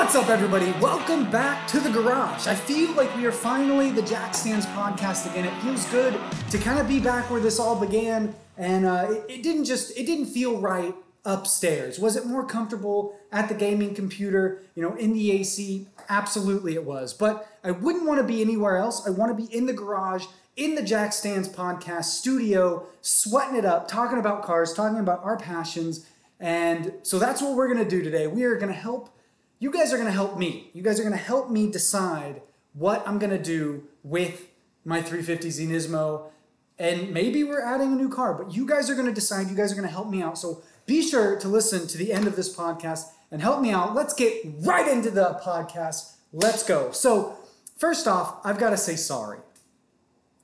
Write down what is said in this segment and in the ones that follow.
What's up, everybody? Welcome back to the garage. I feel like we are finally the Jackstands podcast again. It feels good to kind of be back where this all began, and uh, it, it didn't just it didn't feel right upstairs. Was it more comfortable at the gaming computer? You know, in the AC? Absolutely, it was. But I wouldn't want to be anywhere else. I want to be in the garage in the Jackstands podcast studio, sweating it up, talking about cars, talking about our passions. And so that's what we're going to do today. We are going to help, you guys are going to help me. You guys are going to help me decide what I'm going to do with my 350Z Nismo. And maybe we're adding a new car, but you guys are going to decide. You guys are going to help me out. So be sure to listen to the end of this podcast and help me out. Let's get right into the podcast. Let's go. So, first off, I've got to say sorry.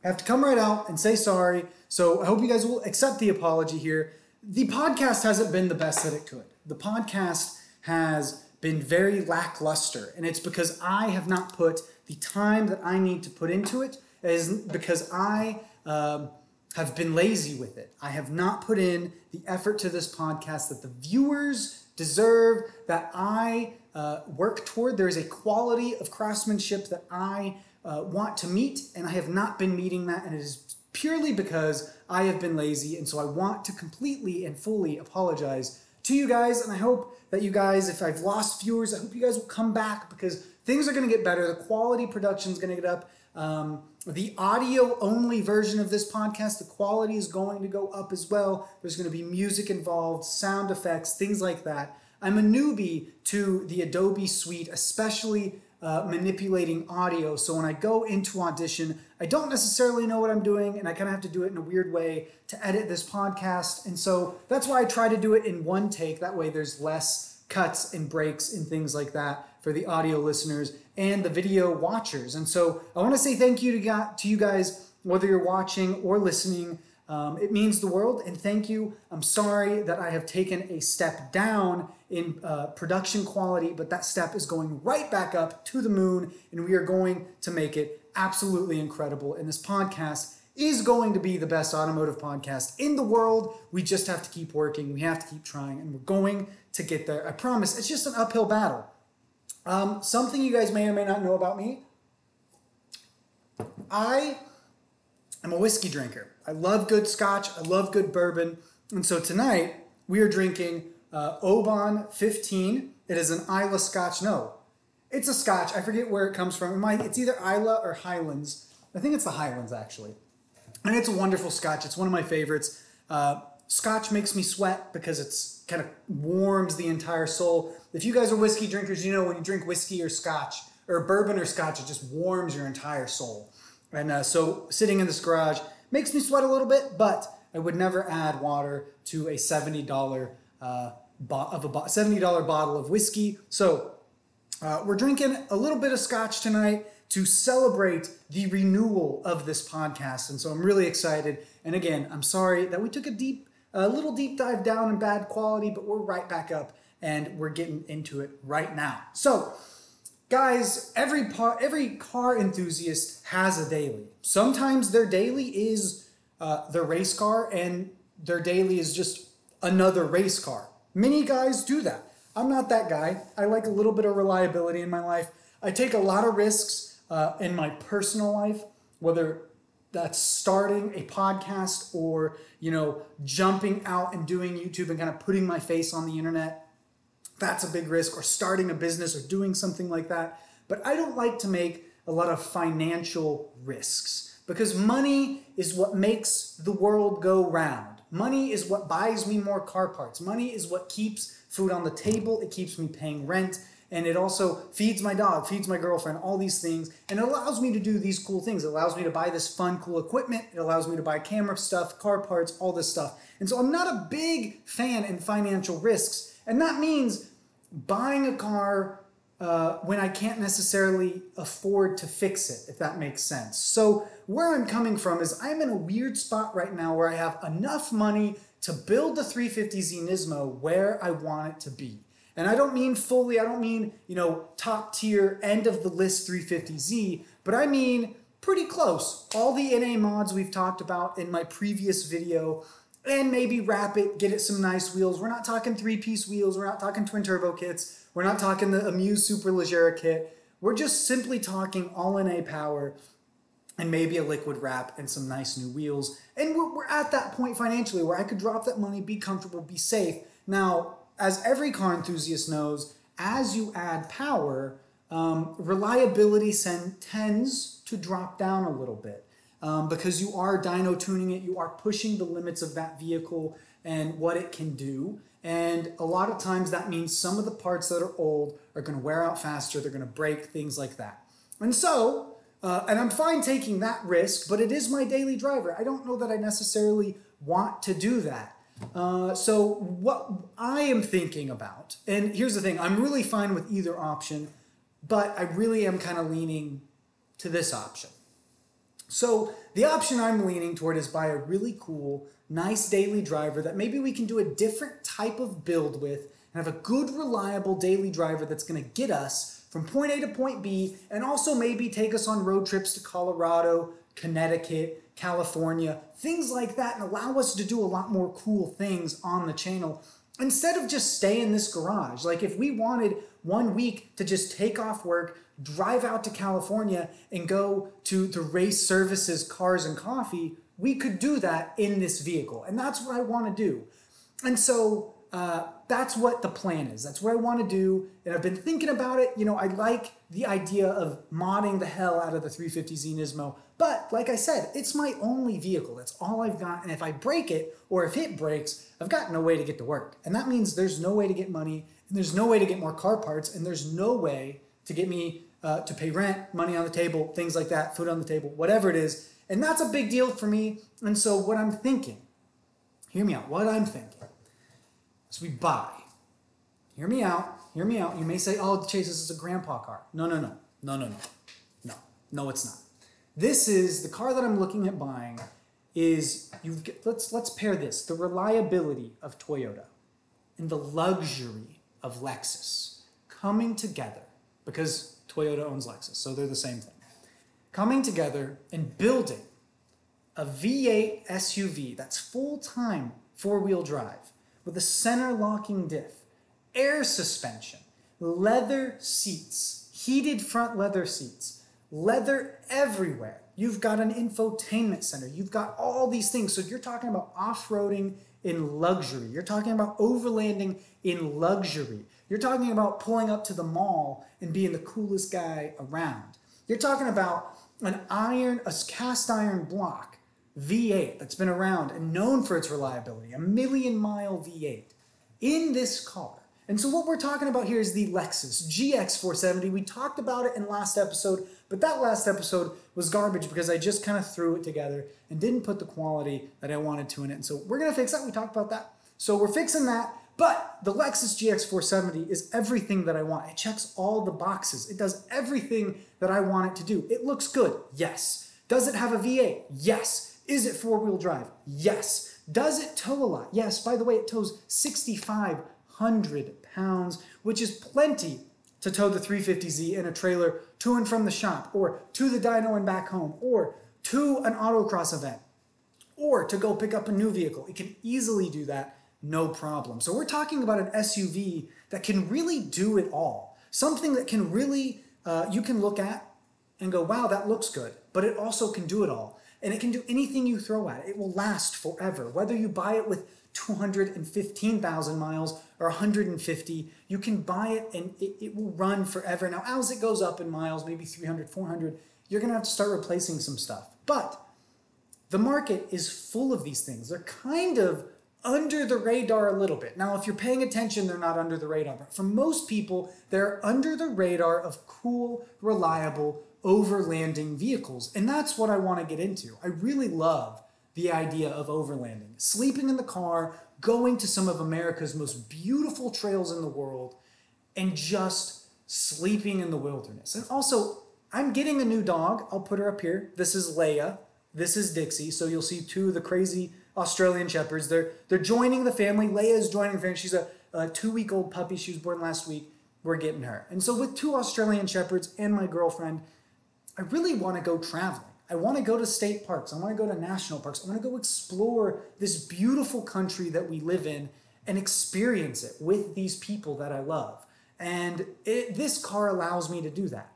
I have to come right out and say sorry. So, I hope you guys will accept the apology here the podcast hasn't been the best that it could. The podcast has been very lackluster, and it's because I have not put the time that I need to put into it, is because I um, have been lazy with it. I have not put in the effort to this podcast that the viewers deserve, that I uh, work toward. There is a quality of craftsmanship that I uh, want to meet, and I have not been meeting that, and it is purely because I have been lazy. And so I want to completely and fully apologize to you guys. And I hope that you guys, if I've lost viewers, I hope you guys will come back because things are going to get better. The quality production is going to get up. Um, the audio only version of this podcast, the quality is going to go up as well. There's going to be music involved, sound effects, things like that. I'm a newbie to the Adobe Suite, especially uh, manipulating audio. So when I go into Audition, I don't necessarily know what I'm doing, and I kind of have to do it in a weird way to edit this podcast. And so that's why I try to do it in one take. That way, there's less cuts and breaks and things like that for the audio listeners and the video watchers. And so I want to say thank you to, to you guys, whether you're watching or listening. Um, it means the world, and thank you. I'm sorry that I have taken a step down in uh, production quality, but that step is going right back up to the moon, and we are going to make it absolutely incredible. And this podcast is going to be the best automotive podcast in the world. We just have to keep working, we have to keep trying, and we're going to get there. I promise. It's just an uphill battle. Um, something you guys may or may not know about me I am a whiskey drinker. I love good scotch, I love good bourbon. And so tonight we are drinking uh, Oban 15. It is an Islay Scotch. No, it's a Scotch. I forget where it comes from. It might, it's either Islay or Highlands. I think it's the Highlands actually. And it's a wonderful Scotch. It's one of my favorites. Uh, scotch makes me sweat because it's kind of warms the entire soul. If you guys are whiskey drinkers, you know when you drink whiskey or Scotch or bourbon or Scotch, it just warms your entire soul. And uh, so sitting in this garage Makes me sweat a little bit, but I would never add water to a $70 uh, bo- of a bo- $70 bottle of whiskey. So uh, we're drinking a little bit of scotch tonight to celebrate the renewal of this podcast. And so I'm really excited. And again, I'm sorry that we took a deep, a little deep dive down in bad quality, but we're right back up and we're getting into it right now. So guys, every par- every car enthusiast has a daily. Sometimes their daily is uh, their race car, and their daily is just another race car. Many guys do that. I'm not that guy. I like a little bit of reliability in my life. I take a lot of risks uh, in my personal life, whether that's starting a podcast or you know jumping out and doing YouTube and kind of putting my face on the internet that's a big risk, or starting a business or doing something like that. But I don't like to make a lot of financial risks because money is what makes the world go round. Money is what buys me more car parts. Money is what keeps food on the table. It keeps me paying rent. And it also feeds my dog, feeds my girlfriend, all these things. And it allows me to do these cool things. It allows me to buy this fun, cool equipment. It allows me to buy camera stuff, car parts, all this stuff. And so I'm not a big fan in financial risks and that means buying a car uh, when I can't necessarily afford to fix it, if that makes sense. So, where I'm coming from is I'm in a weird spot right now where I have enough money to build the 350Z Nismo where I want it to be. And I don't mean fully, I don't mean, you know, top tier, end of the list 350Z, but I mean pretty close. All the NA mods we've talked about in my previous video and maybe wrap it, get it some nice wheels. We're not talking three piece wheels, we're not talking twin turbo kits. We're not talking the Amuse Superleggera kit. We're just simply talking all NA power and maybe a liquid wrap and some nice new wheels. And we're, we're at that point financially where I could drop that money, be comfortable, be safe. Now, as every car enthusiast knows, as you add power, um, reliability send, tends to drop down a little bit um, because you are dyno tuning it, you are pushing the limits of that vehicle and what it can do. And a lot of times that means some of the parts that are old are going to wear out faster, they're going to break, things like that. And so, uh, and I'm fine taking that risk, but it is my daily driver. I don't know that I necessarily want to do that. Uh, so, what I am thinking about, and here's the thing I'm really fine with either option, but I really am kind of leaning to this option. So, the option I'm leaning toward is buy a really cool, nice daily driver that maybe we can do a different type of build with and have a good, reliable daily driver that's going to get us from point A to point B and also maybe take us on road trips to Colorado, Connecticut, California, things like that, and allow us to do a lot more cool things on the channel instead of just stay in this garage. Like if we wanted one week to just take off work, drive out to California and go to the race services, cars and coffee, we could do that in this vehicle. And that's what I want to do. And so uh, that's what the plan is. That's what I want to do. And I've been thinking about it. You know, I like the idea of modding the hell out of the 350Z Nismo. But like I said, it's my only vehicle. That's all I've got. And if I break it or if it breaks, I've got no way to get to work. And that means there's no way to get money and there's no way to get more car parts and there's no way to get me uh, to pay rent, money on the table, things like that, food on the table, whatever it is. And that's a big deal for me. And so what I'm thinking, hear me out, what I'm thinking is we buy. Hear me out, hear me out. You may say, oh, Chase, this is a grandpa car. No, no, no, no, no, no, no, no, it's not. This is the car that I'm looking at buying is you let's let's pair this the reliability of Toyota and the luxury of Lexus coming together because Toyota owns Lexus, so they're the same thing. Coming together and building a V8 SUV that's full time four wheel drive with a center locking diff, air suspension, leather seats, heated front leather seats, leather everywhere. You've got an infotainment center. You've got all these things. So you're talking about off roading in luxury. You're talking about overlanding in luxury. You're talking about pulling up to the mall and being the coolest guy around. You're talking about an iron, a cast iron block V8 that's been around and known for its reliability, a million mile V8 in this car. And so what we're talking about here is the Lexus GX470. We talked about it in last episode, but that last episode was garbage because I just kind of threw it together and didn't put the quality that I wanted to in it. And so we're going to fix that. We talked about that. So we're fixing that. But the Lexus GX470 is everything that I want. It checks all the boxes. It does everything that I want it to do. It looks good. Yes. Does it have a V8? Yes. Is it four-wheel drive? Yes. Does it tow a lot? Yes. By the way, it tows 6,500 pounds, which is plenty to tow the 350Z in a trailer to and from the shop, or to the dyno and back home, or to an autocross event, or to go pick up a new vehicle. It can easily do that no problem. So we're talking about an SUV that can really do it all. Something that can really, uh, you can look at and go, wow, that looks good. But it also can do it all. And it can do anything you throw at it. It will last forever. Whether you buy it with 215,000 miles or 150, you can buy it and it, it will run forever. Now, as it goes up in miles, maybe 300, 400, you're going to have to start replacing some stuff. But the market is full of these things. They're kind of under the radar a little bit. Now, if you're paying attention, they're not under the radar. But for most people, they're under the radar of cool, reliable, overlanding vehicles. And that's what I want to get into. I really love the idea of overlanding, sleeping in the car, going to some of America's most beautiful trails in the world, and just sleeping in the wilderness. And also, I'm getting a new dog. I'll put her up here. This is Leia. This is Dixie. So you'll see two of the crazy Australian Shepherds. They're they're joining the family. Leia is joining the family. She's a, a two week old puppy. She was born last week. We're getting her. And so with two Australian Shepherds and my girlfriend, I really want to go traveling. I want to go to state parks. I want to go to national parks. I want to go explore this beautiful country that we live in and experience it with these people that I love. And it, this car allows me to do that.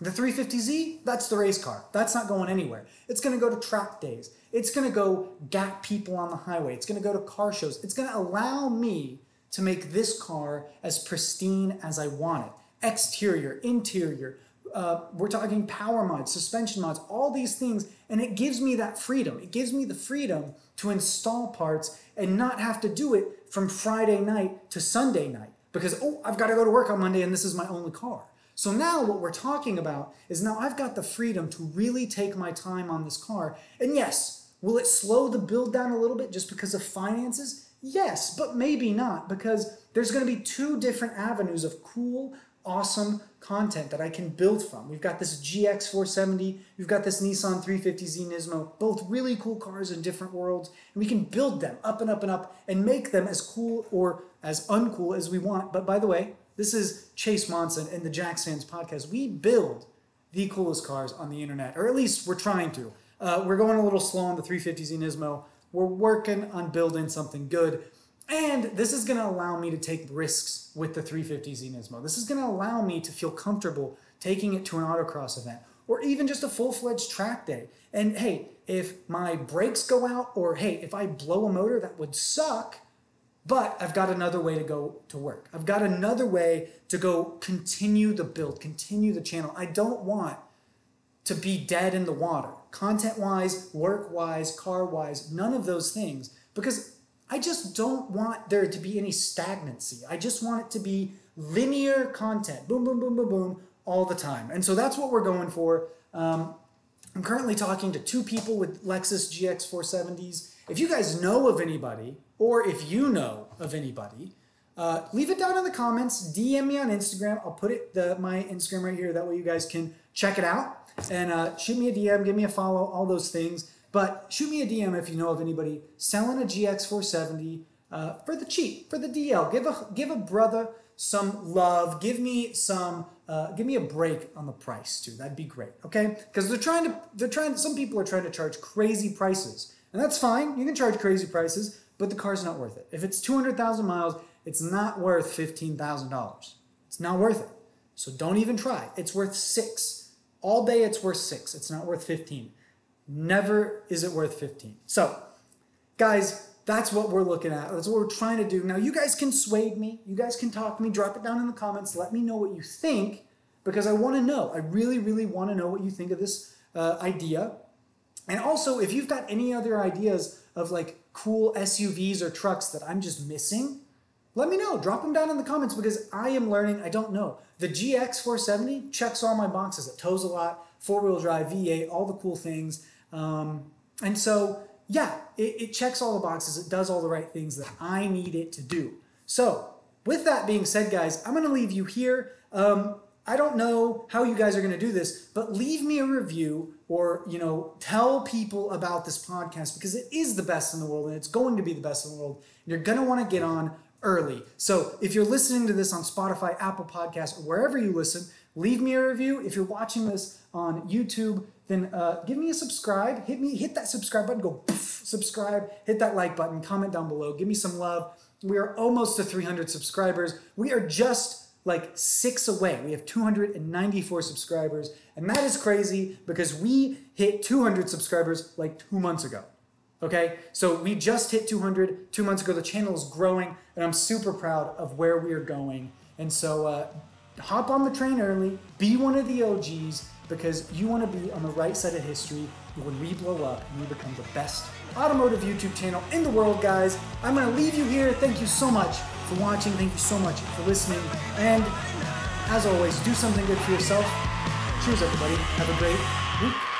The 350Z, that's the race car. That's not going anywhere. It's going to go to track days. It's going to go gap people on the highway. It's going to go to car shows. It's going to allow me to make this car as pristine as I want it. Exterior, interior, uh, we're talking power mods, suspension mods, all these things, and it gives me that freedom. It gives me the freedom to install parts and not have to do it from Friday night to Sunday night because, oh, I've got to go to work on Monday and this is my only car. So now what we're talking about is now I've got the freedom to really take my time on this car. And yes, will it slow the build down a little bit just because of finances? Yes, but maybe not because there's going to be two different avenues of cool, awesome content that I can build from. We've got this GX 470, we've got this Nissan 350Z Nismo, both really cool cars in different worlds, and we can build them up and up and up and make them as cool or as uncool as we want. But by the way, this is Chase Monson and the Jackstands podcast. We build the coolest cars on the internet, or at least we're trying to. Uh, we're going a little slow on the 350Z Nismo. We're working on building something good. And this is going to allow me to take risks with the 350Z Nismo. This is going to allow me to feel comfortable taking it to an autocross event or even just a full-fledged track day. And hey, if my brakes go out or hey, if I blow a motor, that would suck. But I've got another way to go to work. I've got another way to go continue the build, continue the channel. I don't want to be dead in the water, content wise, work wise, car wise, none of those things. Because I just don't want there to be any stagnancy. I just want it to be linear content, boom, boom, boom, boom, boom, all the time. And so that's what we're going for. Um, I'm currently talking to two people with Lexus GX 470s. If you guys know of anybody, or if you know of anybody, uh, leave it down in the comments. DM me on Instagram. I'll put it the my Instagram right here. That way you guys can check it out and uh, shoot me a DM, give me a follow, all those things. But shoot me a DM if you know of anybody selling a GX 470 uh, for the cheap, for the DL. Give a give a brother some love. Give me some. Uh, give me a break on the price too. That'd be great. Okay, because they're trying to. They're trying. Some people are trying to charge crazy prices, and that's fine. You can charge crazy prices, but the car's not worth it. If it's two hundred thousand miles, it's not worth fifteen thousand dollars. It's not worth it. So don't even try. It's worth six. All day it's worth six. It's not worth 15. Never is it worth 15. So, guys, that's what we're looking at. That's what we're trying to do. Now, you guys can sway me. You guys can talk to me. Drop it down in the comments. Let me know what you think because I want to know. I really, really want to know what you think of this uh, idea. And also, if you've got any other ideas of like cool SUVs or trucks that I'm just missing, let me know. Drop them down in the comments because I am learning. I don't know. The GX 470 checks all my boxes. It tows a lot, four wheel drive, V8, all the cool things. Um, and so, yeah, it, it checks all the boxes. It does all the right things that I need it to do. So, with that being said, guys, I'm going to leave you here. Um, I don't know how you guys are going to do this, but leave me a review or, you know, tell people about this podcast because it is the best in the world and it's going to be the best in the world. You're going to want to get on early. So if you're listening to this on Spotify, Apple Podcasts, or wherever you listen, leave me a review. If you're watching this on YouTube, then uh, give me a subscribe. Hit me, hit that subscribe button. Go poof, subscribe. Hit that like button. Comment down below. Give me some love. We are almost to 300 subscribers. We are just like six away. We have 294 subscribers, and that is crazy because we hit 200 subscribers like two months ago. Okay, so we just hit 200 two months ago. The channel is growing, and I'm super proud of where we are going. And so, uh, hop on the train early, be one of the OGs, because you want to be on the right side of history when we blow up and we become the best automotive YouTube channel in the world, guys. I'm going to leave you here. Thank you so much for watching. Thank you so much for listening. And as always, do something good for yourself. Cheers, everybody. Have a great week.